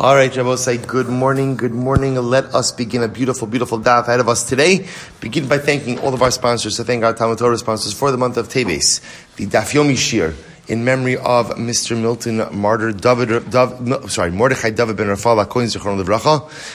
All right, say good morning, good morning. Let us begin a beautiful, beautiful daf ahead of us today. Begin by thanking all of our sponsors. To thank our Talmud Torah sponsors for the month of Teves, the Daf Yomi Shir in memory of Mr. Milton Martyr David, Dav, sorry, Mordechai David ben Rafal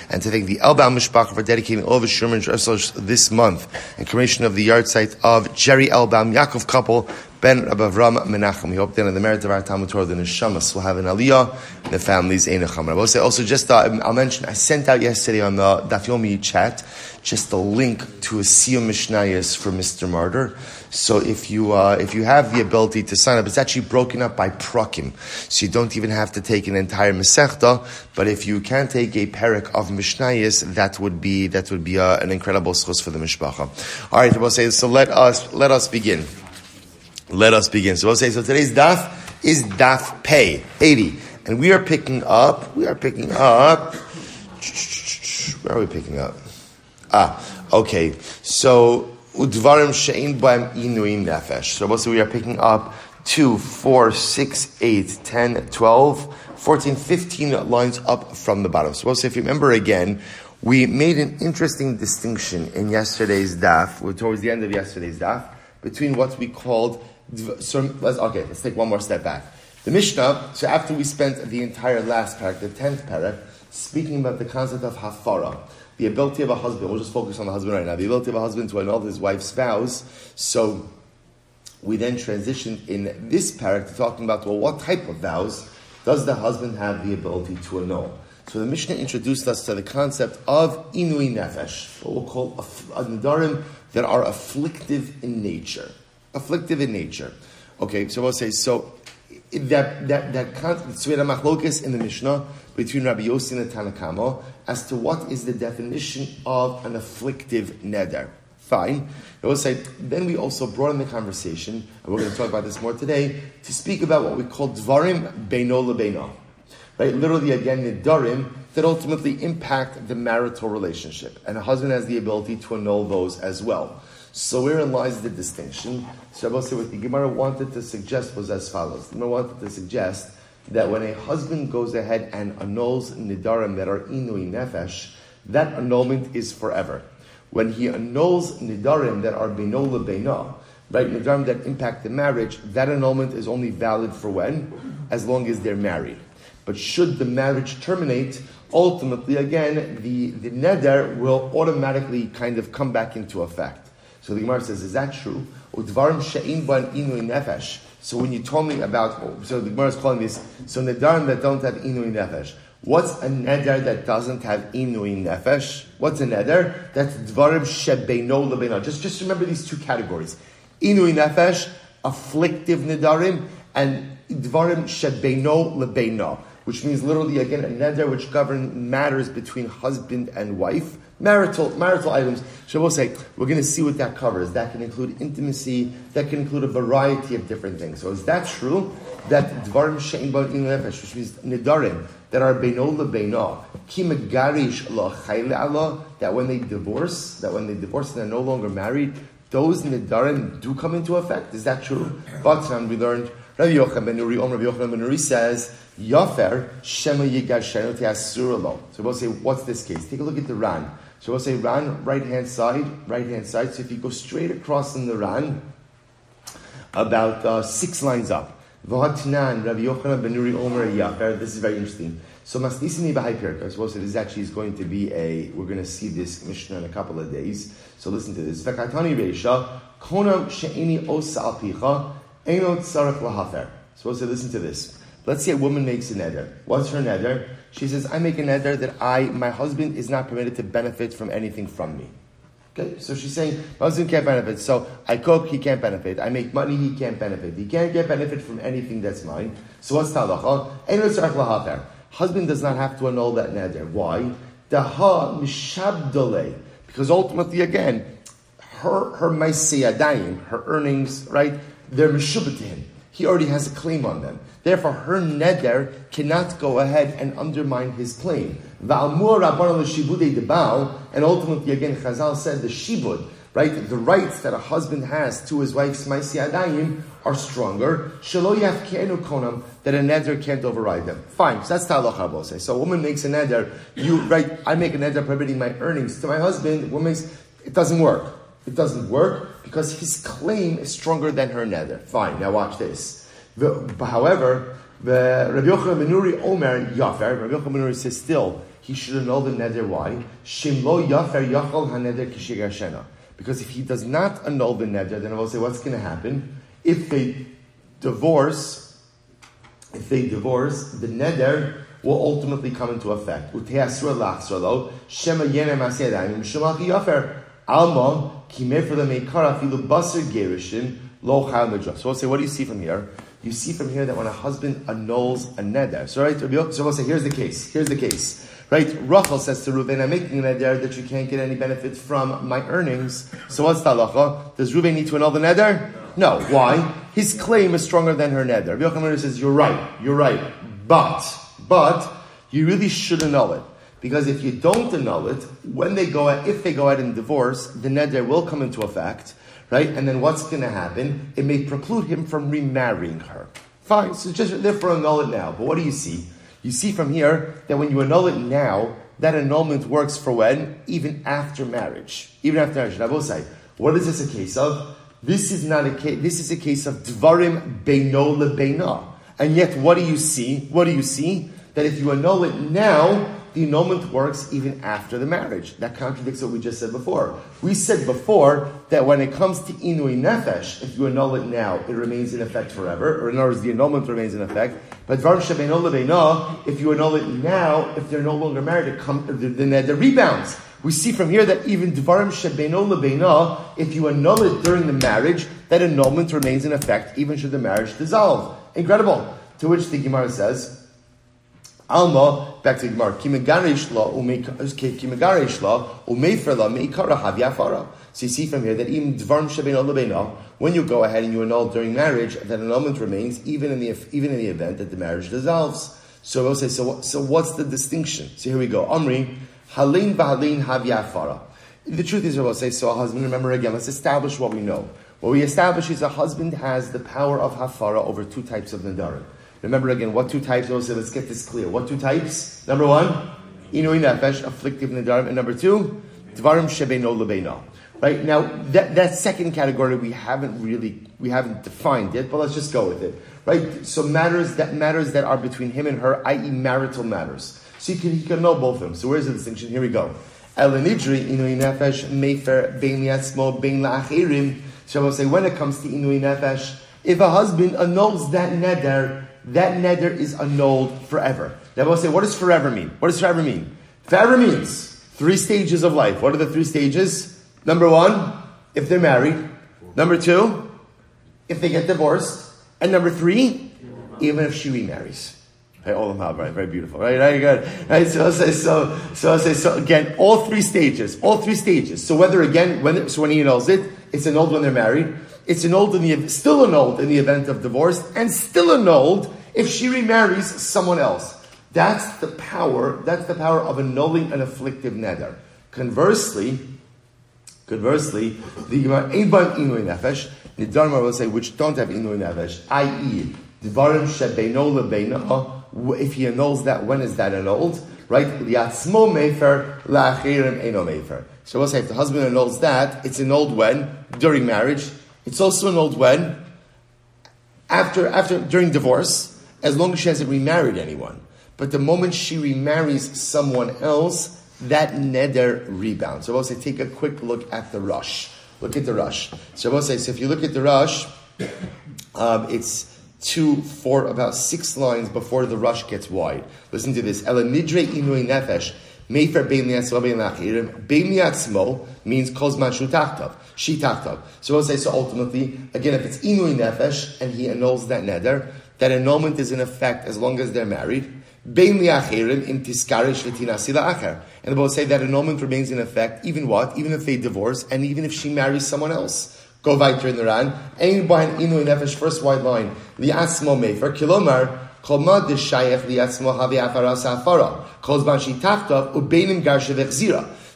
and to thank the Elbaum Mishpacha for dedicating all of his Sherman this month in commemoration of the yahrzeit of Jerry Elbaum Yaakov Koppel Ben Rabbi Avram Menachem. We hope that in the merit of our Talmud Torah, the Neshamas will have an aliyah the families Einacham. I will say also just, uh, I'll mention, I sent out yesterday on the Daf Yomi chat just a link to a Siyum Mishnayos for Mr. Martyr. So if you, uh, if you have the ability to sign up, it's actually broken up by prakim. So you don't even have to take an entire Masechta, but if you can take a parak of Mishnayos, that would be, that would be uh, an incredible schus for the Mishpacha. All right, we'll say, so let us, let us begin. Let us begin. So we'll say, so today's daf is daf pay, 80. And we are picking up, we are picking up, where are we picking up? Ah, okay. So, udvarim she'in b'em inuim nefesh. So we'll we are picking up 2, 4, 6, 8, 10, 12, 14, 15 lines up from the bottom. So we'll say, if you remember again, we made an interesting distinction in yesterday's daf, towards the end of yesterday's daf, between what we called let's, okay, let's take one more step back. The Mishnah, so after we spent the entire last parak, the tenth parak, speaking about the concept of hafara, the ability of a husband, we'll just focus on the husband right now, the ability of a husband to annul his wife's vows. So we then transitioned in this parak to talking about, well, what type of vows does the husband have the ability to annul? So the Mishnah introduced us to the concept of inui nefesh, what we'll call a, a nadarim that are afflictive in nature afflictive in nature. Okay, so we'll say so. That that that so we had a machlokas in the Mishnah between Rabbi Yossi and Tanakama as to what is the definition of an afflictive neder. Fine. I will say, then we also in the conversation, and we're going to talk about this more today, to speak about what we call dvarim beino lebeino. Right? Literally, again, nidarim that ultimately impact the marital relationship. And a husband has the ability to annul those as well. So wherein lies the distinction? Shabbos what the Gemara wanted to suggest was as follows. The Gemara wanted to suggest that when a husband goes ahead and annuls nidarim that are inui nefesh, that annulment is forever. When he annuls nidarim that are benola bena, right, nidarim that impact the marriage, that annulment is only valid for when? As long as they're married. But should the marriage terminate, ultimately, again, the, the neder will automatically kind of come back into effect. So the Gemara says, is that true? So when you told me about, so the Gemara is calling this, so nedarim that don't have inui nefesh. What's a neder that doesn't have inui nefesh? What's a neder? That's dvarim shebeino lebeino. Just, just remember these two categories. Inui nefesh, afflictive nedarim, and dvarim shebeino lebeino. Which means literally again a neder which govern matters between husband and wife marital marital items. Shavuot say we're going to see what that covers. That can include intimacy. That can include a variety of different things. So is that true? That dvarim shein nefesh, which means nidarim that are beino lebeino ki megarish lo Allah. That when they divorce, that when they divorce and they're no longer married, those nidarim do come into effect. Is that true? But we learned. Rabbi Yochanan ben Nuri, Rabbi Yochanan ben says, Yafer Shema Yigashenu Teasuralo. So we'll say, what's this case? Take a look at the Ran. So we'll say Ran, right hand side, right hand side. So if you go straight across in the Ran, about uh, six lines up. V'hatnan, Rabbi Yochanan ben Nuri Omer Yafer. This is very interesting. So Masnisini Bahai Pirka. So this is actually is going to be a, we're going to see this Mishnah in a couple of days. So listen to this. V'katani Reisha, Konam She'ini Osa Alpicha, Einot Sarach Lahafer. We'll say, listen to this. Let's say a woman makes a neder. What's her neder? She says, I make a neder that I, my husband is not permitted to benefit from anything from me. Okay, so she's saying, my husband can't benefit. So I cook, he can't benefit. I make money, he can't benefit. He can't get benefit from anything that's mine. So what's talacha? Husband does not have to annul that neder. Why? Daha mishabdole. Because ultimately, again, her her maisiyadayim, her earnings, right? They're mishubah to him. He already has a claim on them. Therefore, her neder cannot go ahead and undermine his claim. And ultimately, again, Chazal said the shibud, right? The rights that a husband has to his wife's Maisi Adayim are stronger. That a neder can't override them. Fine, so that's Ta'alach say. So a woman makes a neder, you, right, I make a neder prohibiting my earnings to my husband, woman makes, it doesn't work. It doesn't work because his claim is stronger than her neder. Fine, now watch this. The, however, the Rabbi Yochanan ben Nuri Omer Yafer, Rabbi Yochanan ben Nuri says still, he should annul the neder. Why? Shimlo Yafer Yachal HaNeder Kishigar Because if he does not annul the neder, then I will say, what's going to happen? If they divorce, if they divorce, the neder will ultimately come into effect. Shema Alma Kimefer Lemeikara Filu Basar Gerishin Lo Chal So we'll say, what do you see from here? you see from here that when a husband annuls a neder, so right, so we'll say, here's the case, here's the case. Right, Rachel says to Reuven, I'm making a neder that you can't get any benefit from my earnings. So what's the halacha? Does Reuven need to annul the neder? No. Why? His claim is stronger than her neder. Rabbi says, you're right, you're right, but, but, you really should annul it. Because if you don't annul it, when they go, out, if they go out in divorce, the neder will come into effect, right? And then what's going to happen? It may preclude him from remarrying her. Fine, so just therefore annul it now. But what do you see? You see from here that when you annul it now, that annulment works for when? Even after marriage. Even after marriage. Now, what is this a case of? This is not a case, this is a case of dvarim beino lebeina. And yet, what do you see? What do you see? That if you annul it now, the annulment works even after the marriage. That contradicts what we just said before. We said before that when it comes to inui nefesh, if you annul it now, it remains in effect forever, or in other words, the annulment remains in effect. But dvar if you annul it now, if they're no longer married, it come, the, the, rebounds. We see from here that even dvarim shebeno lebeina, if you annul it during the marriage, that annulment remains in effect even should the marriage dissolve. Incredible. To which the Gemara says, Alma, back to the Gemara. So you see from here that even dvarm when you go ahead and you annul during marriage, that annulment remains even in the even in the event that the marriage dissolves. So we'll say, so, so what's the distinction? So here we go. Amri, halin v'halin havyafara. The truth is, we'll say, so a husband, remember again, let's establish what we know. What we establish is a husband has the power of hafara over two types of nadarim. Remember again, what two types? Let's get this clear. What two types? Number one, inui nefesh, afflictive nedarim, and number two, dvarim shebeino lebeino. Right now, that, that second category we haven't really we haven't defined yet, but let's just go with it. Right. So matters that matters that are between him and her, i.e., marital matters. So you can he can know both of them. So where's the distinction? Here we go. Elenidri inui nefesh mefer bein yatzmo bein la'achirim. So I say when it comes to inui nefesh, if a husband annuls that neder that neder is annulled forever. Now we'll say, what does forever mean? What does forever mean? Forever means three stages of life. What are the three stages? Number one, if they're married. Number two, if they get divorced. And number three, even if she remarries. Right, all of right? Very beautiful, right? Very good. Right? So so, so say, so again, all three stages, all three stages. So whether again, when, so when he knows it, it's annulled when they're married. It's annulled in the, still annulled in the event of divorce, and still annulled if she remarries someone else. That's the power, that's the power of annulling an afflictive neder. Conversely, conversely, the Eiban Inui Nefesh, the Dharma will say, which don't have Inui Nefesh, i.e., Dvarim Shebeino Lebeina, uh, if he annuls that, when is that annulled? Right? Liatzmo Mefer, La'achirim Eino Mefer. So we'll say if the husband annuls that, it's annulled when? During marriage. It's also annulled when? After, after, during divorce as long as she hasn't remarried anyone. But the moment she remarries someone else, that neder rebounds. So I will say, take a quick look at the Rosh. Look at the Rosh. So I will say, so if you look at the Rosh, um, it's two, four, about six lines before the Rosh gets wide. Listen to this. Ela nidre inui nefesh. Mefer bein means kozman shu tachtav. So we'll say, so ultimately, again, if it's inui nefesh and he annuls that neder, that annulment is in effect as long as they're married. And the both say that annulment remains in effect, even what? Even if they divorce, and even if she marries someone else. Go weiter in the Ran. Ein behind inu nefesh, first white line. Liasmo mefer, kilomar, kolma deshayef liasmo havi afara safara. Kozban shi tachtav, ubeinim gar shevech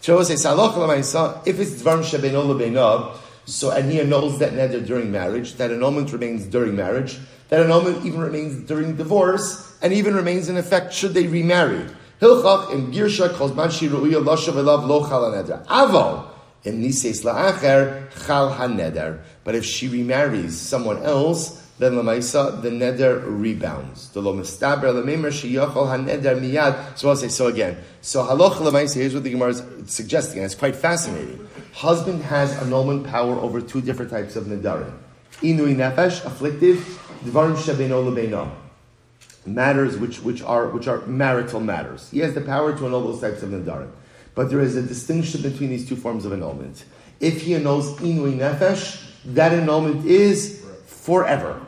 Saloch if it's Dvarim Shebeno Lebeno, so, and he annuls that neder during marriage, that annulment remains during marriage, that annulment even remains during divorce, and even remains in effect should they remarry. Hilchach in Girsha Kozman Shiruya Lashav Elav Lo Chal HaNeder. Aval, in Nises La'acher, Chal HaNeder. But if she remarries someone else, then Lamaisa, the neder rebounds. The lo mistaber sheyachol haneder miyad. So I'll say so again. So halach Lamaisa, here's what the Gemara is suggesting, and it's quite fascinating. Husband has annulment power over two different types of nedarim. Inui nefesh, afflictive, dvarim shebeno lebeino. Matters which, which, are, which are marital matters. He has the power to annul those types of nedarim. But there is a distinction between these two forms of annulment. If he annuls inui nefesh, that annulment is forever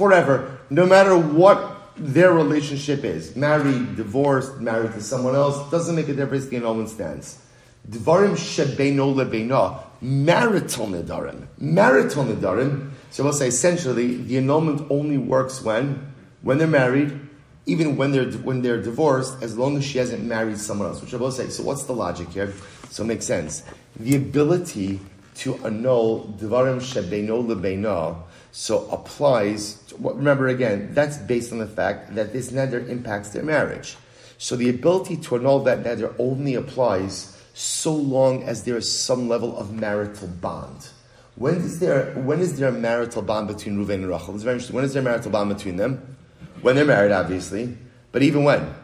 forever, no matter what their relationship is. Married, divorced, married to someone else, doesn't make a difference, the annulment stands. Dvarim shebeino lebeina, marital nedarim. Marital nedarim, so we'll say essentially, the annulment only works when? When they're married, even when they're, when they're divorced, as long as she hasn't married someone else, which I will say. So what's the logic here? So it makes sense. The ability to annul dvarim shebeino lebeina so applies. remember again, that's based on the fact that this neder impacts their marriage. So the ability to annul that neder only applies so long as there is some level of marital bond. When is there when is there a marital bond between Reuven and Rachel? It's very interesting. When is there a marital bond between them? When they're married, obviously. But even when?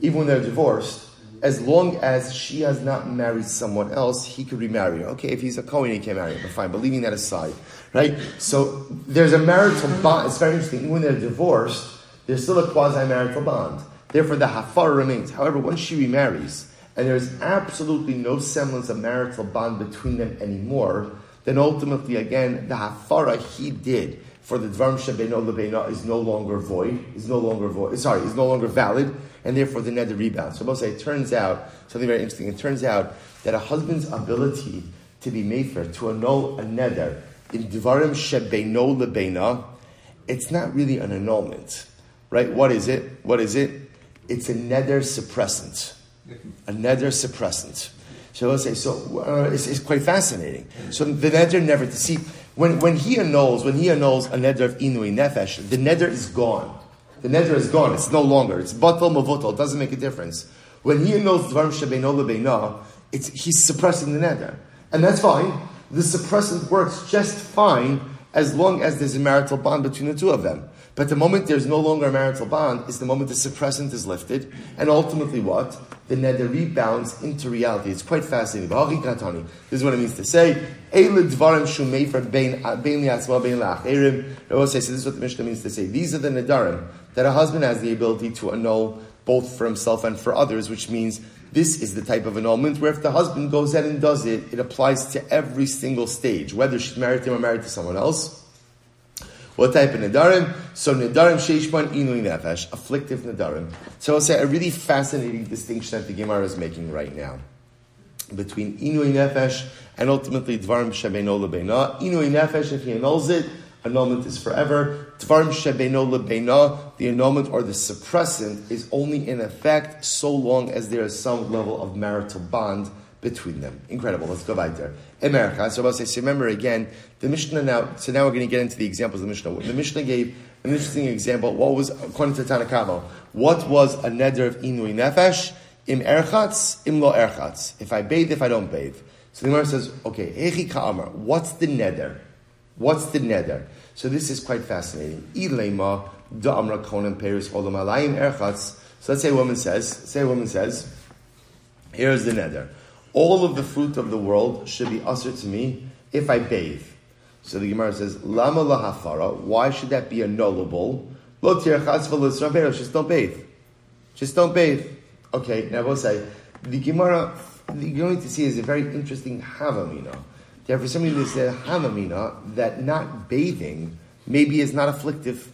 Even when they're divorced, as long as she has not married someone else, he could remarry her. Okay, if he's a Kohen, he can marry her, but fine. But leaving that aside, right? So there's a marital bond. It's very interesting. Even when they're divorced, there's still a quasi-marital bond. Therefore, the hafar remains. However, once she remarries, and there's absolutely no semblance of marital bond between them anymore, then ultimately, again, the hafara he did for the dvarm shebeno lebeina is no longer void, is no longer void. Sorry, is no longer valid and therefore the neder rebounds. So say it turns out, something very interesting, it turns out that a husband's ability to be mefer, to annul a neder, in divarim shebeino lebeina, it's not really an annulment. Right? What is it? What is it? It's a neder suppressant. A neder suppressant. So let's say, so uh, it's, it's, quite fascinating. So the neder never to see when, when he annuls, when he annuls a neder of inui nefesh, the neder is gone. The neder is gone. It's no longer. It's batal mavutal. It doesn't make a difference. When he knows dvarim shebeino lebeina, it's he's suppressing the neder, and that's fine. The suppressant works just fine as long as there's a marital bond between the two of them. But the moment there's no longer a marital bond is the moment the suppressant is lifted, and ultimately what? The neder rebounds into reality. It's quite fascinating. This is what it means to say. dvarim So this is what the Mishnah means to say. These are the nedarim that a husband has the ability to annul both for himself and for others, which means this is the type of annulment where if the husband goes ahead and does it, it applies to every single stage, whether she's married to him or married to someone else. What type of nedarim? So nedarim sheishman inui nefesh, afflictive nedarim. So I'll say a really fascinating distinction that the Gemara is making right now between inui nefesh and ultimately dvarim shebeno lebeina. Inui nefesh, if he annuls it, annulment is forever. Tvarim shebeno lebeina, the annulment or the suppressant is only in effect so long as there is some level of marital bond between them. Incredible. Let's go back there. America. So I'll say, so remember again, the Mishnah now, so now we're going to get into the examples of the Mishnah. The Mishnah gave an interesting example. What was, according to Tanakama, what was a neder of inui nefesh? Im erchatz, im lo erchatz. If I bathe, if I don't bathe. So the Gemara says, okay, echi ka'amar, what's the neder? What's the neder? So this is quite fascinating. Ilema da'amra konan peris olam alayim erchatz. So let's say a woman says, say a woman says, here's the neder. All of the fruit of the world should be usher to me if I bathe. So the Gemara says, Lama lahafara, why should that be annullable? Lo just don't bathe. Just don't bathe. Okay, now we'll say, the Gemara, you're going to see is a very interesting havamina. Therefore, somebody that said havamina, that not bathing maybe is not afflictive.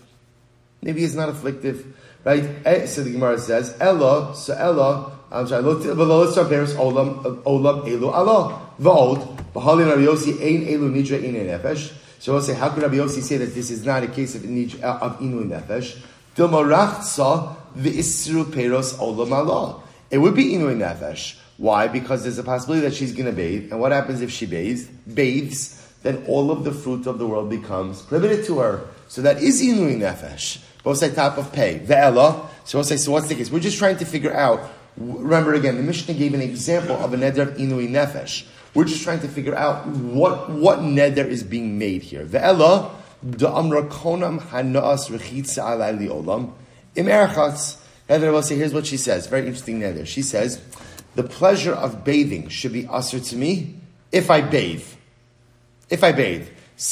Maybe is not afflictive. Right? Eh, so the Gemara says, Ella, so Ella, I'm sorry, let's start Paris, Olam, Olam, Elu, Allah. Bahali Rabbi Yossi, Ein Elu Nidra, Ein Nefesh. So I'll say, how could Rabbi Yossi say that this is not a case of, of Inu Nefesh? Dilma Rachza, the Isru Peros, Olam, Allah. It would be Inu Nefesh. Why? Because there's a possibility that she's going to bathe. And what happens if she bathes? Bathes, then all of the fruit of the world becomes prohibited to her. So that is inui nefesh. Both say top of pay. Ve'ela. So we'll say, so what's the case? We're just trying to figure out. Remember again, the Mishnah gave an example of a neder inui nefesh. We're just trying to figure out what, what neder is being made here. Ve'ela, da'amra konam hanaas rechitza alay olam. Im erchatz. Heather will say, here's what she says. Very interesting neder. She says, the pleasure of bathing should be usher to me if I bathe. If I bathe.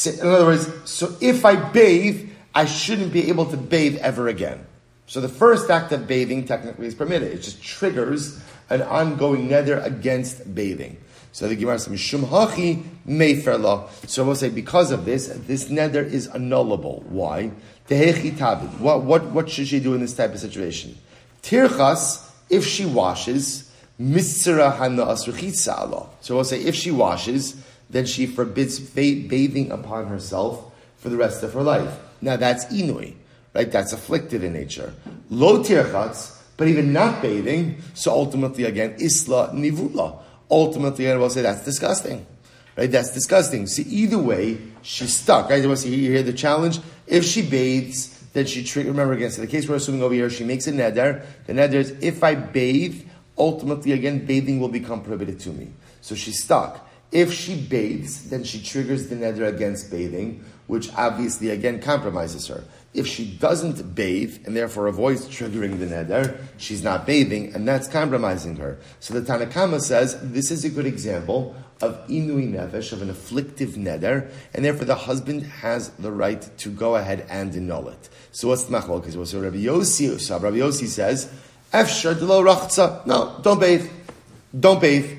In other words, so if I bathe, I shouldn't be able to bathe ever again. So the first act of bathing technically is permitted. It just triggers an ongoing neder against bathing. So the Gemara says, Mishum hachi meiferla. So we'll say, because of this, this neder is annullable. Why? Tehechi What, what, what should she do in this type of situation? Tirchas, if she washes, misra hana asruchitza So we'll say, if she washes, then she forbids bathing upon herself for the rest of her life. Now that's inui, right? That's afflicted in nature. Lo tirchatz, but even not bathing, so ultimately again, isla nivula. Ultimately, I will say that's disgusting. Right? That's disgusting. See, either way, she's stuck. Right? You see, you hear the challenge? If she bathes, then she triggers. Remember again, so the case we're assuming over here, she makes a neder. The neder is, if I bathe, ultimately again, bathing will become prohibited to me. So she's stuck. If she bathes, then she triggers the neder against bathing, which obviously again compromises her. If she doesn't bathe and therefore avoids triggering the neder, she's not bathing, and that's compromising her. So the Tanakama says this is a good example of inui nefesh, of an afflictive neder, and therefore the husband has the right to go ahead and annul it. So what's the machlok? Because so Rabbi Yossi, Rabbi Yossi says, Rachza. No, don't bathe. Don't bathe.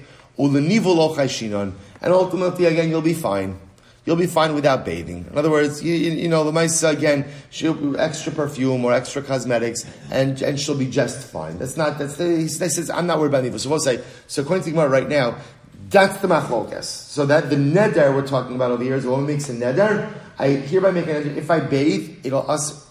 And ultimately, again, you'll be fine. You'll be fine without bathing. In other words, you, you, you know, the mice, again, she'll extra perfume or extra cosmetics, and, and she'll be just fine. That's not, that's, the, he says, I'm not worried about nivul. So we'll say, so according to Gemara right now, that's the machlokas. So that the neder we're talking about over here is woman makes a neder. I hereby make a neder. If I bathe, it'll us.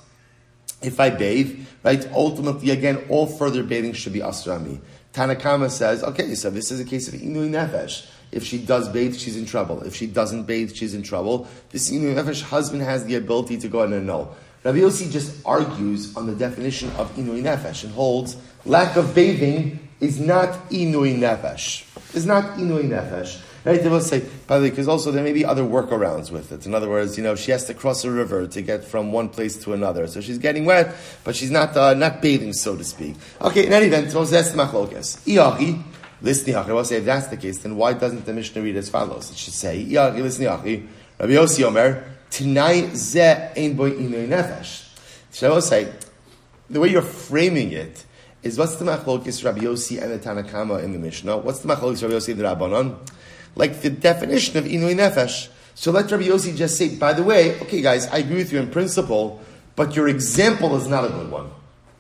If I bathe, right, ultimately, again, all further bathing should be asrami. Tanakama says, okay, so this is a case of inui nefesh. If she does bathe, she's in trouble. If she doesn't bathe, she's in trouble. This inui nefesh husband has the ability to go and annul. Rabbi Yossi just argues on the definition of inui nefesh and holds lack of bathing is not inui nefesh. Is not inui nefesh. Right? They will say, by the way, because also there may be other workarounds with it. In other words, you know, she has to cross a river to get from one place to another. So she's getting wet, but she's not, uh, not bathing, so to speak. Okay, in any event, so that's the machlokas. Iachi, listen, Iachi, will say, if that's the case, then why doesn't the Mishnah read as follows? It should say, Iachi, listen, Iachi, Rabbi Yossi Omer, Tinai ze ein boy inui nefesh. So I will say, the way you're framing it, is what's the machlokis Rabbi Yossi and the Tanakama in the Mishnah? What's the machlokis Rabbi Yossi and the Rabbanon? like the definition of Inui Nefesh. So let Rabbi Yossi just say, by the way, okay guys, I agree with you in principle, but your example is not a good one.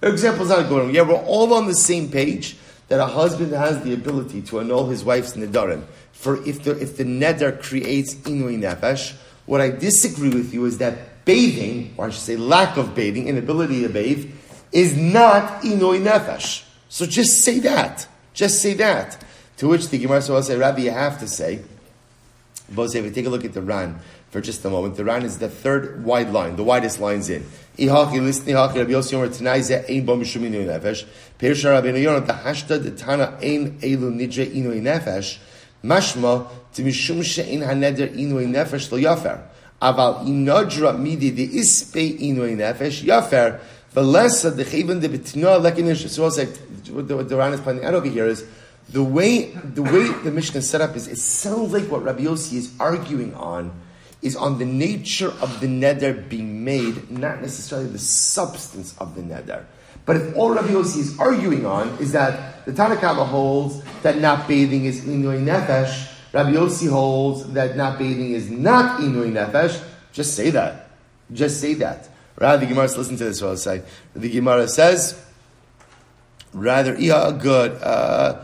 Your example is not a good one. Yeah, we're all on the same page that a husband has the ability to annul his wife's nedarim. For if the, if the neder creates Inui Nefesh, what I disagree with you is that bathing, or I should say lack of bathing, inability to bathe, is not Inui Nefesh. So just say that. Just say that. To which the Gemara will say, Rabbi, you have to say, say, if we take a look at the Ran for just a moment, the Ran is the third wide line, the widest lines in. Ihachi listen ihachi Rabbi Yossi Yomer Tanai Zeh Ein Bo Mishum Inui Nefesh Pirsha Rabbi Yonah Tahashta Detana Ein Elu Nidre Inui Nefesh Mashma Timishum She'in HaNeder Inui Nefesh Lo Yafer Aval Inodra Midi De Ispe Inui Nefesh Yafer Velesa Decheven De Betino Lekinish So I'll say, what the Ran is pointing out over here is the way the way the Mishnah is set up is it sounds like what Rabbi Yossi is arguing on is on the nature of the neder being made, not necessarily the substance of the neder. But if all Rabbi Yossi is arguing on is that the Tanakhama holds that not bathing is inui nefesh, Rabbi Yossi holds that not bathing is not inui nefesh, just say that. Just say that. Rather, the Gemara, listen to this what I'll say. The Gemara says, rather, yeah, good. Uh,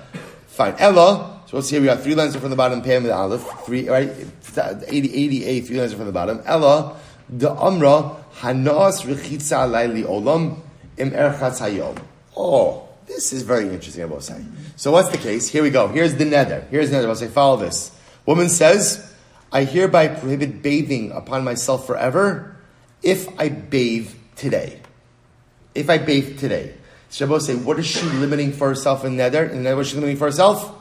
Fine. Ella. So let's see. We got three lines from the bottom. Pam and Aleph. Three. Right. 80, 88. Three lines from the bottom. Ella. The Amra. Hanas rechitza alayli olam im erchatz hayom. Oh. this is very interesting, I will say. So what's the case? Here we go. Here's the neder. Here's the neder. I'll say, follow this. Woman says, I hereby prohibit bathing upon myself forever if I bathe today. If I bathe today. Shabbos say, what is she limiting for herself in neder? And then what is she limiting for herself?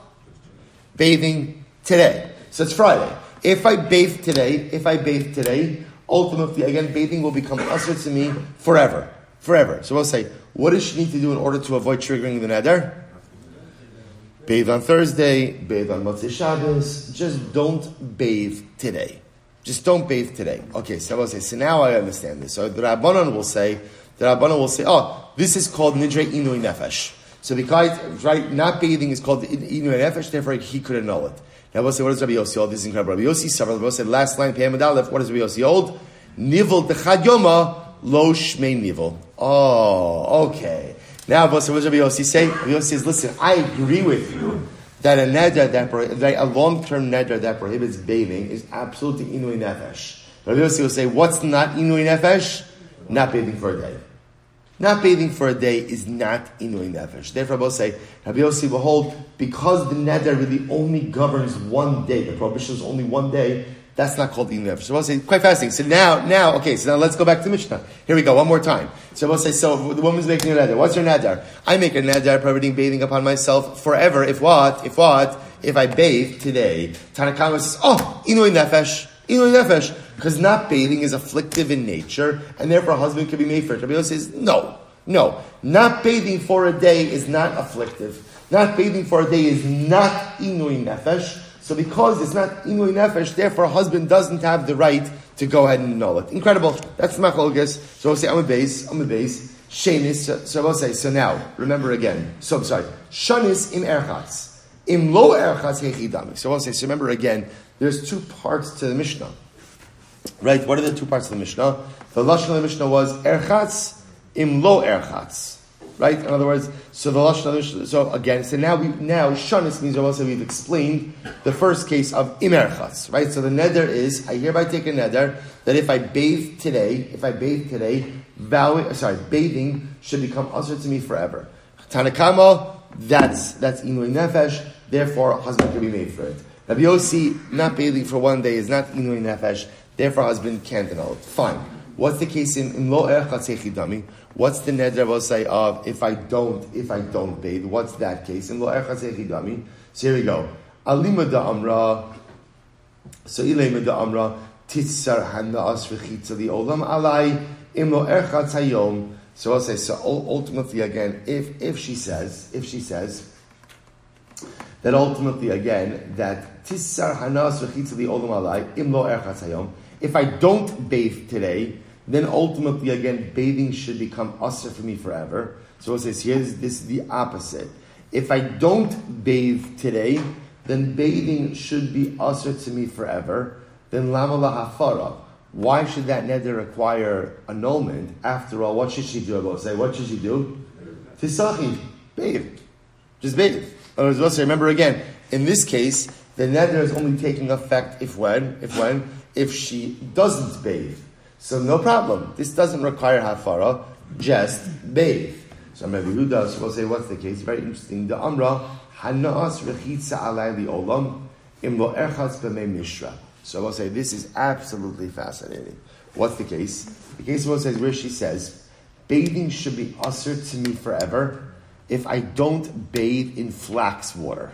Bathing today. So it's Friday. If I bathe today, if I bathe today, ultimately, again, bathing will become usher to me forever. Forever. So we'll say, what does she need to do in order to avoid triggering the neder? Bathe on Thursday, bathe on Motzei Shabbos. Just don't bathe today. Just don't bathe today. Okay, so I will say, so now I understand this. So the Rabbanon will say, the Rabbanon will say, oh, this is called Nidre Inui Nefesh. So because, right, not bathing is called Inui Nefesh, therefore he could annul it. Now we'll say, what does Rabbi Yossi hold? This is incredible. Rabbi Yossi suffered. Rabbi said, last line, Pam Aleph, what does Rabbi Yossi hold? Nivel Dechad Yoma, Lo Shmei Nivel. Oh, okay. Now, what does Rabbi Yossi say? Rabbi Yossi says, listen, I agree with you that a neder that, that a long-term neder that prohibits bathing is absolutely inui nefesh. Rabbi will say, what's not inui nefesh? Not bathing for a day. Not bathing for a day is not inui nefesh. Therefore, Rabbi will say, Rabbi Yossi will hold, because the neder really only governs one day, the prohibition is only one day, that's not called eating we'll say quite fasting. So now, now, okay. So now let's go back to Mishnah. Here we go. One more time. So we'll say, so the woman's making a neder. What's her neder? I make a neder prohibiting bathing upon myself forever. If what? If what? If I bathe today. Tanakama says, oh, inui nefesh. Inui nefesh. Because not bathing is afflictive in nature, and therefore a husband can be made for it. Rabbi says, no, no. Not bathing for a day is not afflictive. Not bathing for a day is not inui nefesh. So because it's not inui nefesh, therefore a husband doesn't have the right to go ahead and annul it. Incredible. That's the machlokas. So I'll say, I'm a base, I'm a base. Shenis, so, I'll say, so now, remember again. So I'm sorry. Shanis im erchatz. Im lo erchatz hechidami. So I'll say, so remember again, there's two parts to the Mishnah. Right? What are the two parts of the Mishnah? The Lashon of the Mishnah was erchatz im lo erchatz. Right? In other words, so the lashon. So again, so now we now shanis means also we've explained the first case of imerchatz. Right? So the neder is I hereby take a neder that if I bathe today, if I bathe today, vowing sorry, bathing should become usher to me forever. Tanakama, that's that's inui nefesh. Therefore, husband can be made for it. Rabbi Yossi, not bathing for one day is not inui nefesh. Therefore, husband can't annul it. Fine. What's the case in, lo erchatz What's the neder will say of if I don't if I don't bathe? What's that case? In lo erchatz So here we go. Alima da amra. So ilema da amra v'chitza the olam alai im lo hayom. So I'll say so. Ultimately, again, if if she says if she says that ultimately again that titzar hanas v'chitza the olam alai im lo hayom if I don't bathe today, then ultimately again bathing should become usher for me forever. So it says here's this is the opposite. If I don't bathe today, then bathing should be usher to me forever. Then lama lahafara. Why should that neder require annulment? After all, what should she do? About say, what should she do? Tisachi, bathe, just bathe. Remember again. In this case, the neder is only taking effect if when, if when if she doesn't bathe. So no problem. This doesn't require hafara, just bathe. So Rabbi Huda will say, what's the case? Very interesting. The Amra, Hanas rechitza alay li olam, im lo erchatz b'mei mishra. So I will say, this is absolutely fascinating. What's the case? The case will says where she says, bathing should be ushered to me forever if I don't bathe in flax water.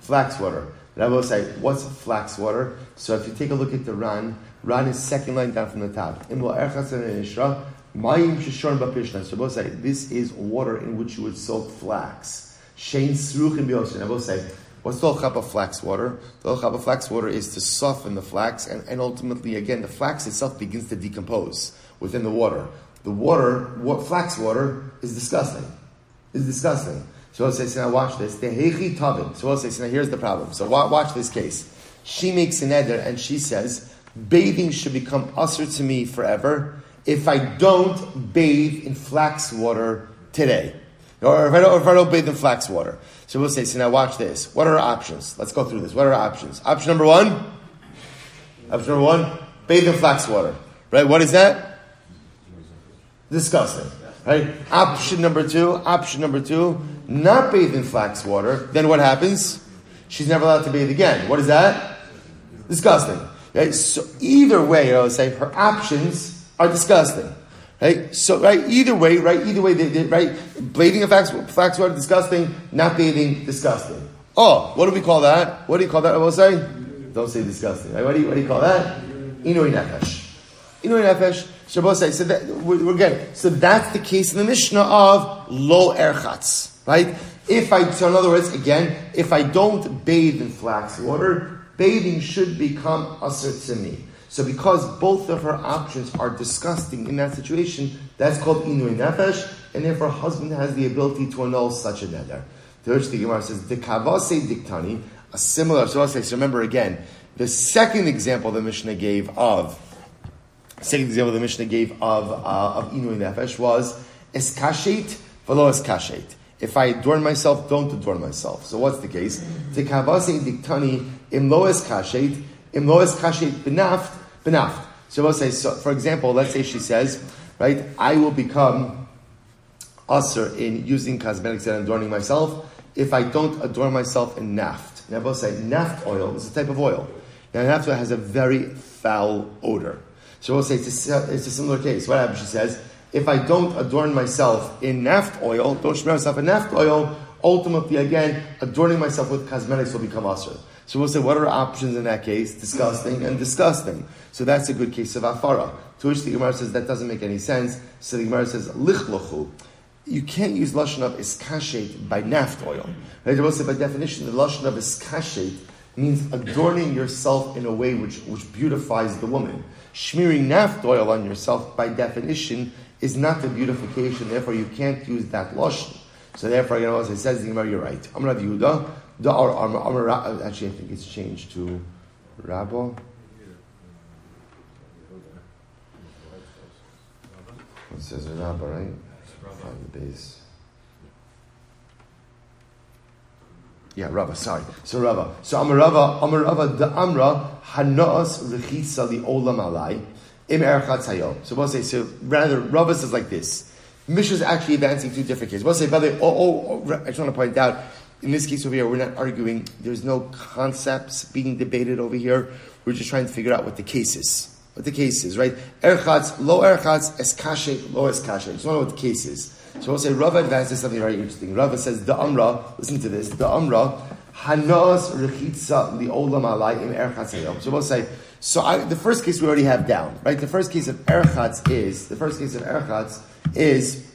Flax water. And I will say, what's flax water? So if you take a look at the Ran, Ran is second line down from the top. So we'll say, this is water in which you would soak flax. Shane Sruchim Biosin. I will say, what's the of flax water? The of flax water is to soften the flax, and, and ultimately, again, the flax itself begins to decompose within the water. The water, what, flax water, is disgusting. Is disgusting. So we'll say, so now watch this. Tehechi tavin. So we'll say, so now here's the problem. So watch this case. She makes an eder and she says, bathing should become usher to me forever if I don't bathe in flax water today. Or if I, don't, if I don't bathe in flax water. So we'll say, so now watch this. What are our options? Let's go through this. What are our options? Option number one. Option number one, bathe in flax water. Right? What is that? Disgusting. Right? Option number two, option number two, not bathe in flax water. Then what happens? She's never allowed to bathe again. What is that? Disgusting. Right? So either way, I would say her options are disgusting. Right? So, right, either way, right, either way, they, they, right, bathing in flax, flax water, disgusting, not bathing, disgusting. Oh, what do we call that? What do you call that, I will say? Don't say disgusting. Right? What, do you, what do you call that? Inui nefesh. Inui nefesh. Shabbos say, so that, we're, we're so that's the case in the Mishnah of lo erchatz, right? If I, so in other words, again, if I don't bathe in flax water, bathing should become asr to me. So because both of her options are disgusting in that situation, that's called inui nefesh, and therefore husband has the ability to annul such a neder. The Gemara says, the kavase diktani, a similar, so so remember again, the second example the Mishnah gave of, second example the Mishnah gave of, uh, of inui nefesh was, eskashet velo eskashet. If I adorn myself, don't adorn myself. So what's the case? The kavase diktani, im lo eskashet, im lo eskashet benaft, benaft. So we'll say, so, for example, let's say she says, right, I will become usher in using cosmetics and adorning myself if I don't adorn myself in naft. Now, we'll say naft oil is a type of oil. Now, naft oil has a very foul odor. So we'll say it's a, it's a similar case. What happens? She says, if I don't adorn myself in naft oil, don't smear myself in naft oil, ultimately, again, adorning myself with cosmetics will become usher. So we'll say, what are options in that case? Disgusting and disgusting. So that's a good case of afara. To which the Gemara says that doesn't make any sense. So the Gemara says lichlochu. You can't use lashon of iskashet by naft oil. Right? We'll say by definition, the lashon of iskashet means adorning yourself in a way which, which beautifies the woman. Smearing naft oil on yourself, by definition, is not the beautification. Therefore, you can't use that lashon. So therefore, you know, as it says the Gemara, you're right. Amar Yehuda, the or Amar, actually, I think it's changed to Rabba. It says Rabba, right? Find the base. Yeah, Rava, sorry. So Rava. So Amar Rava, Amar Rava, the Amra, Hanas Rechisa li Olam Alai, Im Erchatz Hayo. So we'll say, so rather, Rava says like this. Mishnah is actually advancing two different cases. We'll say, by the way, oh, oh, oh, I just want to point out, in this case over here, we're not arguing, there's no concepts being debated over here. We're just trying to figure out what the case is. What the case is, right? Erchatz, lo erchatz, eskashe, lo eskashe. Just want to know what the case is. So we'll say Rava advances something very interesting. Rava says, the Amra, listen to this, the Amra, Hanas rechitza the olam alai im erchatz So we'll say, so I, the first case we already have down, right? The first case of erchatz is, the first case of erchatz is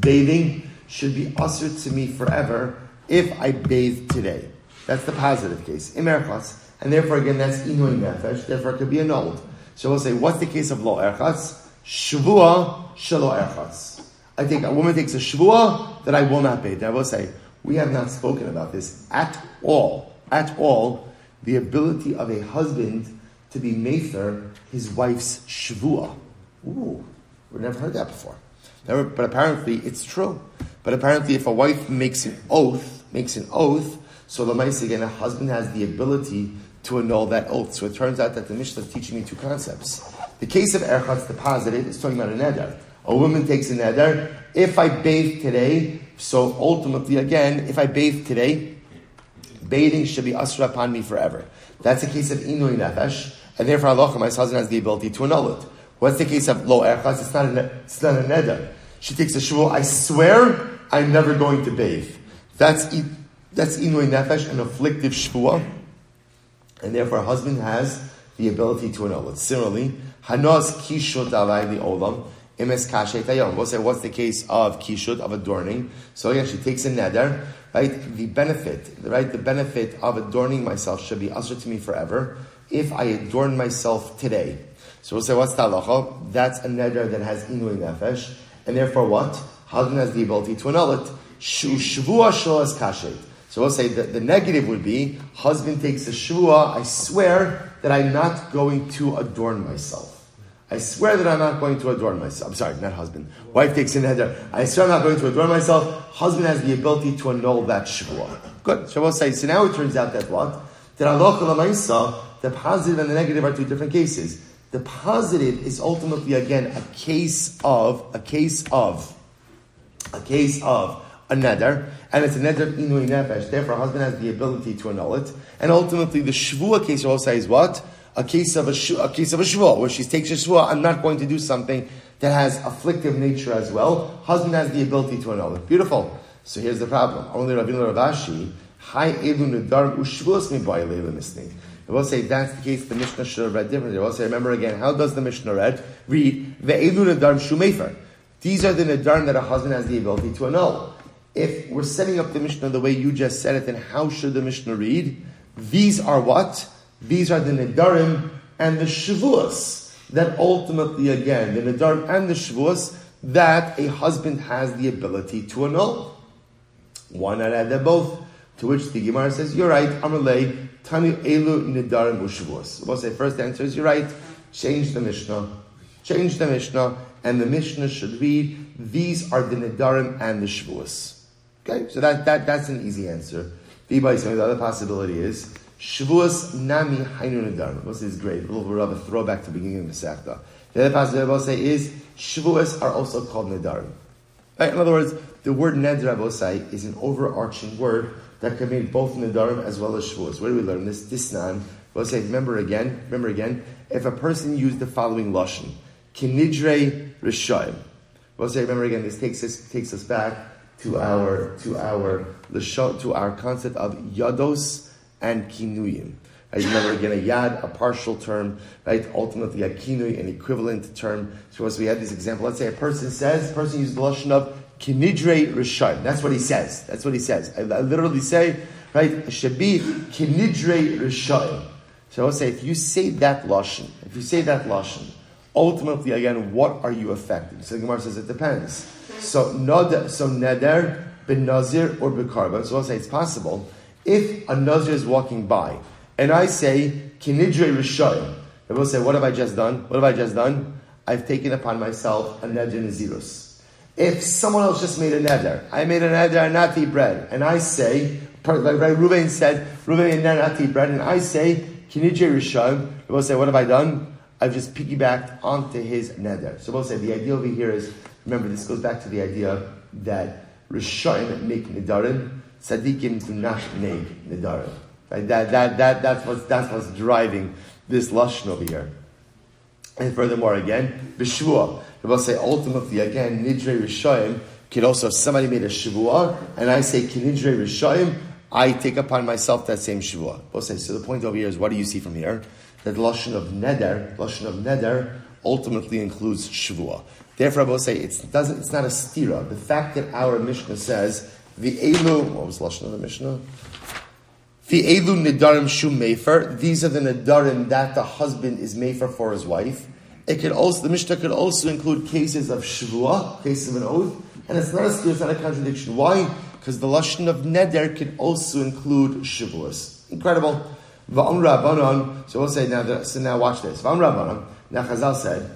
bathing should be ushered to me forever if I bathe today. That's the positive case. Im erchatz. And therefore, again, that's inui nefesh. Therefore, it could be annulled. So we'll say, what's the case of lo erchatz? Shavua shelo erchatz. I think a woman takes a shvua that I will not bathe. I will say, we have not spoken about this at all, at all, the ability of a husband to be mather his wife's shvua. Ooh, we've never heard that before. Never, but apparently it's true. But apparently if a wife makes an oath, makes an oath, so the again, a husband has the ability to annul that oath. So it turns out that the Mishnah is teaching me two concepts. The case of Erchatz, the positive, is talking about a neder. A woman takes a neder. If I bathe today, so ultimately, again, if I bathe today, bathing should be asra upon me forever. That's a case of inui nefesh, and therefore Allah, my husband has the ability to annul it. What's the case of lo eh, erchaz? It's not a, it's not a neder. She takes a shvur. I swear I'm never going to bathe. That's that's inui nefesh, an afflictive shvua, and therefore a husband has the ability to annul it. Similarly, hanos kishut alai the olam. Imes kashet ayom. We'll say, what's the case of kishut, of adorning? So again, she takes a neder, right? The benefit, right? The benefit of adorning myself should be ushered to me forever if I adorn myself today. So we'll say, what's the halacha? That's a neder that has inui nefesh, and therefore what? Husband has the ability to annul it. Shu Shvua sholas kashet. So we'll say that the negative would be, husband takes a shvua, I swear that I'm not going to adorn myself. I swear that I'm not going to adorn myself. I'm sorry, not husband. Wife takes in neder. I swear I'm not going to adorn myself. Husband has the ability to annul that shvua. Good. Shavuot says, so now it turns out that what? That Allah the positive and the negative are two different cases. The positive is ultimately again a case of a case of a case of a neder, and it's a neder inui nefesh. Therefore, a husband has the ability to annul it. And ultimately, the shvua case also is what a case of a, sh- a case of a shvua, where she takes a shvua. I'm not going to do something that has afflictive nature as well. Husband has the ability to annul it. Beautiful. So here's the problem. Only Rabbi Ravashi, hi elu nedarim ushvuas mi. I will say that's the case. The Mishnah should have read differently. I will say, remember again, how does the Mishnah read? Read ve'elu nedarim shumefer. These are the nedarim that a husband has the ability to annul. If we're setting up the Mishnah the way you just said it, then how should the Mishnah read? These are what? These are the nedarim and the shavuos that ultimately, again, the nedarim and the shavuos that a husband has the ability to annul. Why not add them both? To which the Gemara says, "You're right, Amalei Tani Elu Nidarim Ushavuos." We'll say first answer is you're right. Change the Mishnah. Change the Mishnah, and the Mishnah should read, "These are the Nidarim and the Shavuos." Okay, so that, that that's an easy answer. The other possibility is Shavuos Nami Hainu Nidarim. This is great. A little bit of a throwback to the beginning of the Sechta. The other possibility I will say is Shavuos are also called Nidarim. Right? In other words, the word Neder is an overarching word that can mean both Nidarim as well as Shavuos. Where do we learn this? Disnan. We'll say, remember again, remember again, if a person used the following Lashon, Kinidre Rishayim. We'll say, remember again, this takes us, takes us back to our, to our, to our concept of Yados and Kinuyim. Right? Remember again, a yad, a partial term, right? Ultimately, a kinui, an equivalent term. So as we had this example, let's say a person says, person uses the lashon of kinidre rishayim. That's what he says. That's what he says. I, I literally say, right? It kinidre rishayim. So I'll say, if you say that lashon, if you say that lashon, ultimately, again, what are you affecting? So the Gemara says it depends. So nod, so neder, ben nazir, or bekarban. So I'll say it's possible if a nazir is walking by and I say, Kinidre Rishayim. I will say, what have I just done? What have I just done? I've taken upon myself a neder nazirus. If someone else just made a neder, I made a neder not to eat bread, and I say, like Reuven said, Reuven and not to eat bread, and I say, Kinidre Rishayim, I will say, what have I done? I've just piggybacked onto his neder. So we'll say, the idea over here is, remember, this goes back to the idea that Rishayim make nedarim, tzaddikim do not make nedarim. That, that, that, that's, what's, that's what's driving this lashon over here. And furthermore, again, b'shvua. Will say ultimately, again, nidre rishayim, can also, somebody made a shavua, and I say kinidre rishayim, I take upon myself that same shavua. Both say, so the point over here is, what do you see from here? That lashon of neder, lashon of neder, ultimately includes shavua. Therefore, I will say it's doesn't. It's not a stira. The fact that our Mishnah says the elu. What was lashon of the Mishnah? The elu nidarim shu mefer. These are the nidarim that the husband is mefer for his wife. It could also the Mishnah could also include cases of shvua, cases of an oath, and it's not a it's not a contradiction. Why? Because the lashon of neder can also include shvuas. Incredible. Va'am rabbanon. So we'll say now. So now watch this. Va'am rabbanon. Now Chazal said.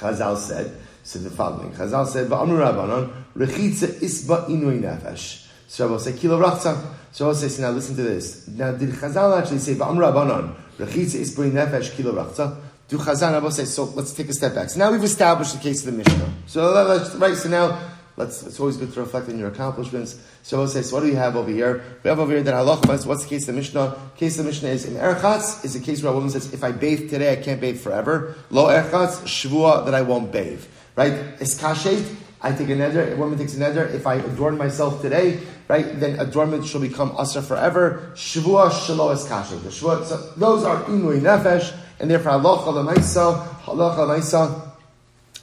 Chazal said. So the following. Chazal said. Va'am rabbanon. Rechitza isba inui nefesh. So I will say kilo rachza. So I will say, so now listen to this. Now did Chazal actually say Ba'am Rabbanon Rechitza isba bring nefesh kilo rachza? Do I will say, so let's take a step back. So now we've established the case of the Mishnah. So let's, right, so now let's, it's always good to reflect on your accomplishments. So we'll say, so what do we have over here? We have over here that halacha, what's the case of the Mishnah? Case of the Mishnah is in Erchatz is a case where a woman says, if I bathe today, I can't bathe forever. Lo Erchatz, Shvua, that I won't bathe. Right? Iskashet, I take a neder, a woman takes a neder, if I adorn myself today, right, then adornment shall become asa forever. Shavua shalo es kasher. The Shavua, so those are inui nefesh, and therefore halacha lemaisa, halacha lemaisa,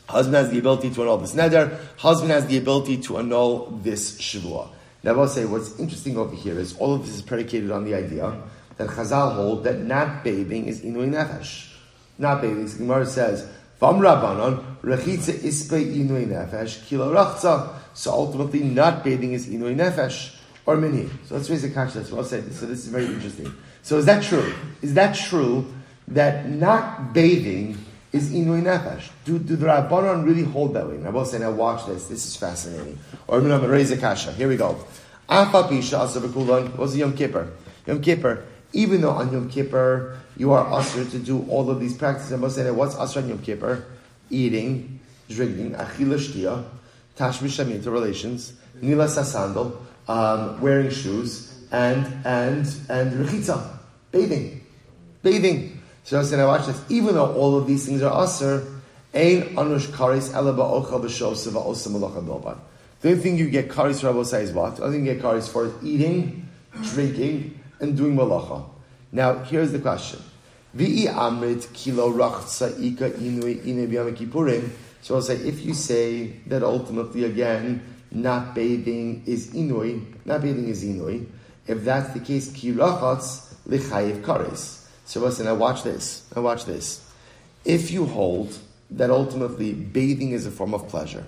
Husband has the ability to annul this neder. Husband has the ability to annul this shavua. Now, I'll say what's interesting over here is all of this is predicated on the idea that Chazal hold that not bathing is inui nefesh. Not bathing. The Gemara says Vam Rabbanon, Rechitza Ispe Inui Nefesh, Kilo Rachza. So ultimately, not bathing is Inui Nefesh, or Mini. So let's raise the question. That's what I'll say. So this is very interesting. So is that true? Is that true that not bathing is Inui Nefesh? Do, do the Rabbanon really hold that way? And I will say, now watch this. This is fascinating. Or I'm going to raise a kasha. Here we go. Afa Pisha Asabakulan was Yom Kippur. Yom Kippur. Even though on Yom Kippur you are usher to do all of these practices, I must say that what's usher on Yom Kippur? Eating, drinking, achila shtia, tashmish relations, nila sasandal, um, wearing shoes, and and and rechitza, bathing, bathing. So I said, I watch this. Even though all of these things are usher, ain anush karis elaba ochel b'shosiva osa malacha. The only thing you get karis Rabbi is what? The only thing you get karis for is eating, drinking, and doing malacha. Now, here's the question. Amrit kilo. So I'll say, if you say that ultimately, again, not bathing is inui, not bathing is inui, if that's the case, ki rachatz lichayiv kares. So listen, now watch this. Now watch this. If you hold that ultimately bathing is a form of pleasure,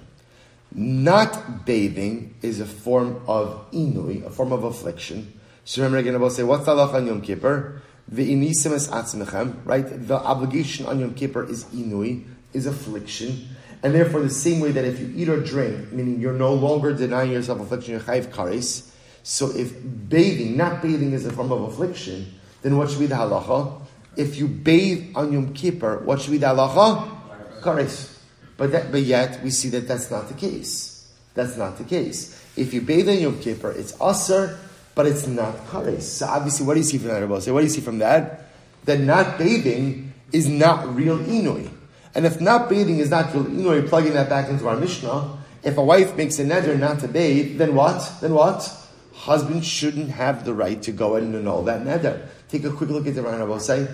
not bathing is a form of inui, a form of affliction, remember again, I will say, what's the halacha on Yom Kippur? The inisimus atzmechem, right? The obligation on Yom Kippur is inui, is affliction. And therefore, the same way that if you eat or drink, meaning you're no longer denying yourself affliction, you're chayiv kares. So if bathing, not bathing is a form of affliction, then what should be the halacha? If you bathe on Yom Kippur, what should be the halacha? Kares. But, that, but yet, we see that that's not the case. That's not the case. If you bathe on Yom Kippur, it's aser, but it's not kares. So obviously, what do you see from that, Rabbi? Say, What do you see from that? That not bathing is not real inui. And if not bathing is not real inui, plugging that back into our Mishnah, if a wife makes a neder not to bathe, then what? Then what? Husband shouldn't have the right to go and annul that neder. Take a quick look at the Rabbi say.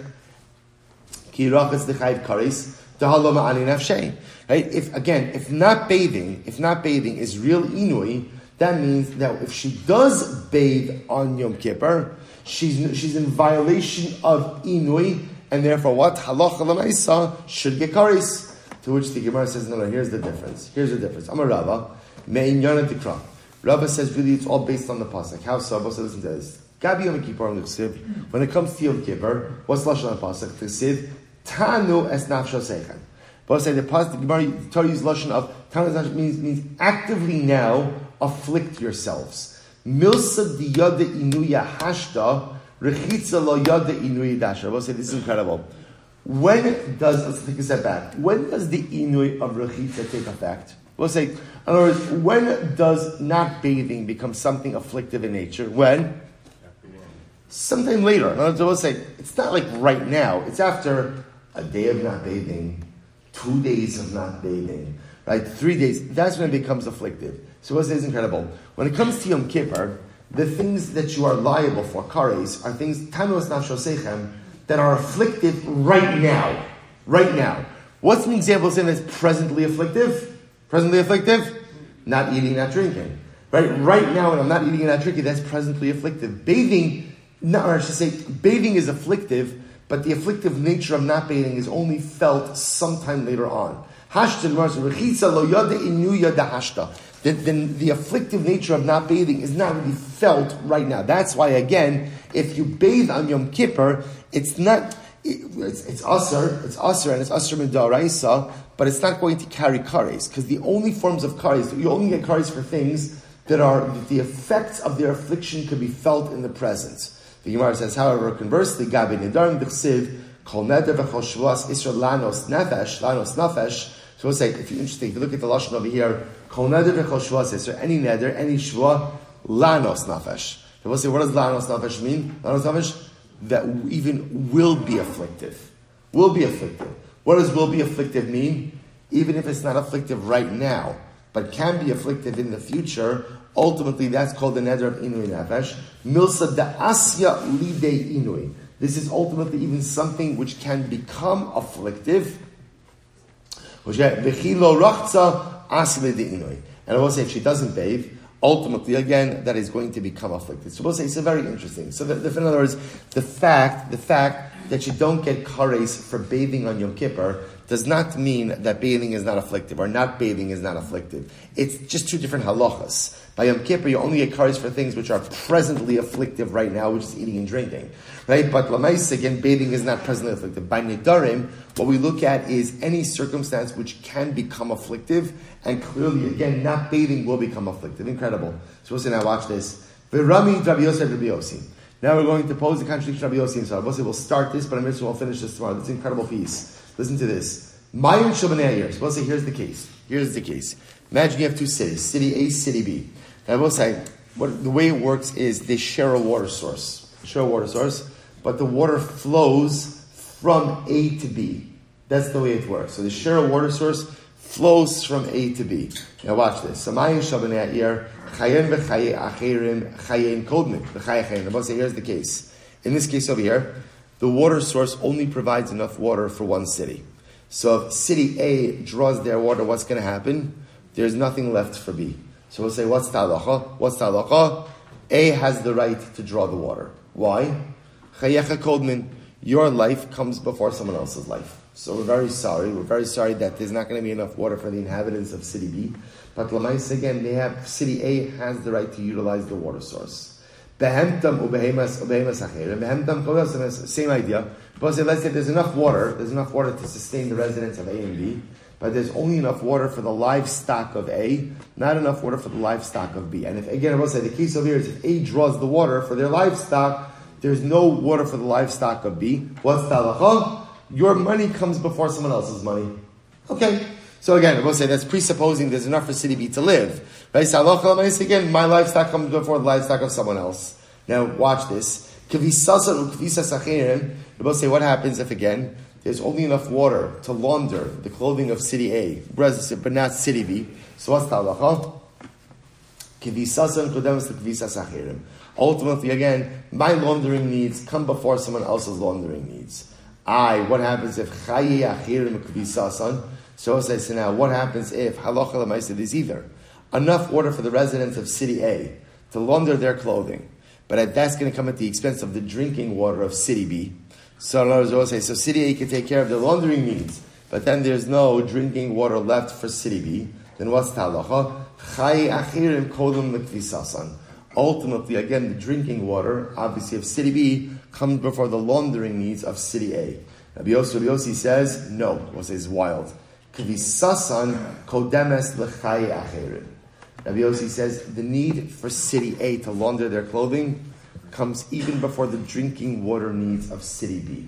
Right? If again, if not bathing, if not bathing is real inui, that means that if she does bathe on Yom Kippur, she's, she's in violation of Inui, and therefore what? Halacha l'maisa should get karis. To which the Gemara says, no, no, here's the difference. Here's the difference. I'm a Rava. Me'in Yonah Tikra. Rava says, really, it's all based on the pasuk. How so? So listen to this. Gabi Yom Kippur When it comes to Yom Kippur, what's lashon pasuk? Ksiv Tanu es nafsho sechan. But say the pasuk, the Gemara the Torah use lashon of Tanu means means actively now afflict yourselves. Milsa di yada inuya hashda, rechitza lo yada inuya dasha. I will say this is incredible. When does, let's take a step back, when does the inui of rechitza take effect? We'll say, in other words, when does not bathing become something afflictive in nature? When? Sometime later. In other words, we'll say, it's not like right now, it's after a day of not bathing, two days of not bathing, right? Three days. That's when it becomes afflictive. So what is incredible? When it comes to Yom Kippur, the things that you are liable for, kares, are things, tanos nafshosechem, that are afflictive right now. Right now. What's an example of something that's presently afflictive? Presently afflictive? Not eating, not drinking. Right? Right now, when I'm not eating and not drinking, that's presently afflictive. Bathing, no, or I should say, bathing is afflictive, but the afflictive nature of not bathing is only felt sometime later on. Lo yada then, the afflictive nature of not bathing is not really felt right now. That's why, again, if you bathe on Yom Kippur, it's not, it, it's, it's usr, it's usr, and it's usr midaraisa, but it's not going to carry kares, because the only forms of kares, you only get kares for things that are, the effects of their affliction could be felt in the presence. The Gemara says, however, conversely, Gabi Nidarim B'chsiv, Kol Neder V'chol Shavuos Isra Lanos Nefesh, Lanos Nefesh, so we'll say, if you're interested, if you look at the Lashon over here, Kol neder v'chol says, any neder, any shvua, lanos nafesh. So we'll say, what does lanos nafesh mean? Lanos nafesh? That even will be afflictive. Will be afflictive. What does will be afflictive mean? Even if it's not afflictive right now, but can be afflictive in the future, ultimately that's called the neder of inui nafesh. Milsa da asya lide inui. This is ultimately even something which can become afflictive and I will say if she doesn't bathe, ultimately, again, that is going to become afflicted. So we'll say it's a very interesting. So, the, the, in other words, the fact, the fact that you don't get kares for bathing on Yom Kippur does not mean that bathing is not afflictive or not bathing is not afflictive. It's just two different halachas. By Yom Kippur, you only get kares for things which are presently afflictive right now, which is eating and drinking. Right? But Lamais, again, bathing is not presently afflictive. By Nidarim, what we look at is any circumstance which can become afflictive, and clearly, again, not bathing will become afflictive. Incredible. So we'll say now, watch this. Virami Rabbi Rabbi Yossi. Now we're going to pose the contradiction of Rabbi Yossi and Sarah. We'll start this, but I'm sure we'll finish this tomorrow. An incredible piece. Listen to this. Years. We'll say, here's the case. Here's the case. Imagine you have two cities, city A, city B. I will say, what, the way it works is they share a water source. Share a water source, but the water flows from A to B. That's the way it works. So the share a water source flows from A to B. Now watch this. Here's the case. In this case over here, the water source only provides enough water for one city. So if city A draws their water, what's going to happen? There's nothing left for B. So we'll say, what's talacha? What's talacha? A has the right to draw the water. Why? Chayecha kodmin. Your life comes before someone else's life. So we're very sorry. We're very sorry that there's not going to be enough water for the inhabitants of city B. But Lamais again, they have city A has the right to utilize the water source. Same idea. But let's say there's enough water, there's enough water to sustain the residents of A and B, but there's only enough water for the livestock of A, not enough water for the livestock of B. And if again, I will say the case over here is if A draws the water for their livestock, there's no water for the livestock of B. What's the halacha? Your money comes before someone else's money. Okay. So again, I will say that's presupposing there's enough for city B to live. Right? So again, my livestock comes before the livestock of someone else. Now watch this. We'll say what happens if again there's only enough water to launder the clothing of city A, but not city B. So what's the halacha? Ultimately, again, my laundering needs come before someone else's laundering needs. I, what happens if chayi achirim kvisasan? So I say, now, what happens if halacha lemaisa is either enough water for the residents of city A to launder their clothing, but that's going to come at the expense of the drinking water of city B. So in other words, say, so city A can take care of the laundering needs, but then there's no drinking water left for city B. Then what's talacha? Chai achirim. Ultimately, again, the drinking water, obviously, of city B comes before the laundering needs of city A. Rabbi Yossi, says, no. What says wild. Kvisasan kodemes lechai achirim. Rabbi Yossi says the need for city A to launder their clothing comes even before the drinking water needs of city B.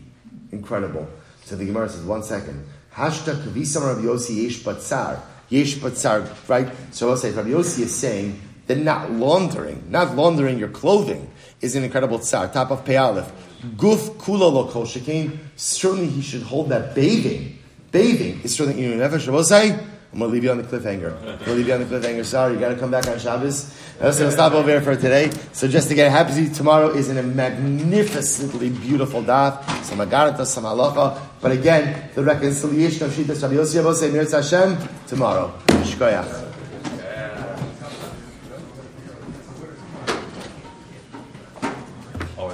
Incredible. So the Gemara says, one second. Hashta kavisam Rabbi Yossi yesh batzar. Yesh batzar, right? So I'll say, Rabbi Yossi is saying that not laundering, not laundering your clothing is an incredible tsar. Top of Pe'alef. Guf kula lo kol Certainly he should hold that bathing. Bathing is certainly, you never should say, I'm going to leave you on the cliffhanger. I'm going to leave you on the cliffhanger. Sorry, you got to come back on Shabbos. gonna stop over here for today. So just to get happy, tomorrow is in a magnificently beautiful daf. Some agarata, some halacha. But again, the reconciliation of Shita Rabbi Yossi Abosei Mirz Hashem tomorrow. Shkoyach.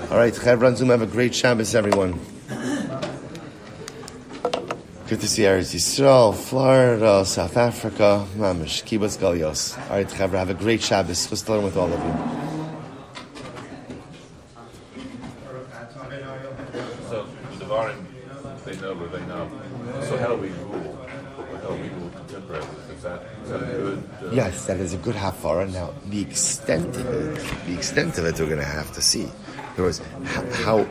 All right, Chevron Zoom, have a great Shabbos, everyone. Good to see Eretz Yisrael, Florida, South Africa, Mamish, Kibbutz Galios. All right, Chavra, have a great Shabbos. We'll start with all of you. So, the Devarim, they know where they know. So how do we rule? How do we rule contemporary? Is that, is that good? Uh, yes, that is a good hafara. Now, the extent of it, the extent of it, we're going to have to see. In other words, how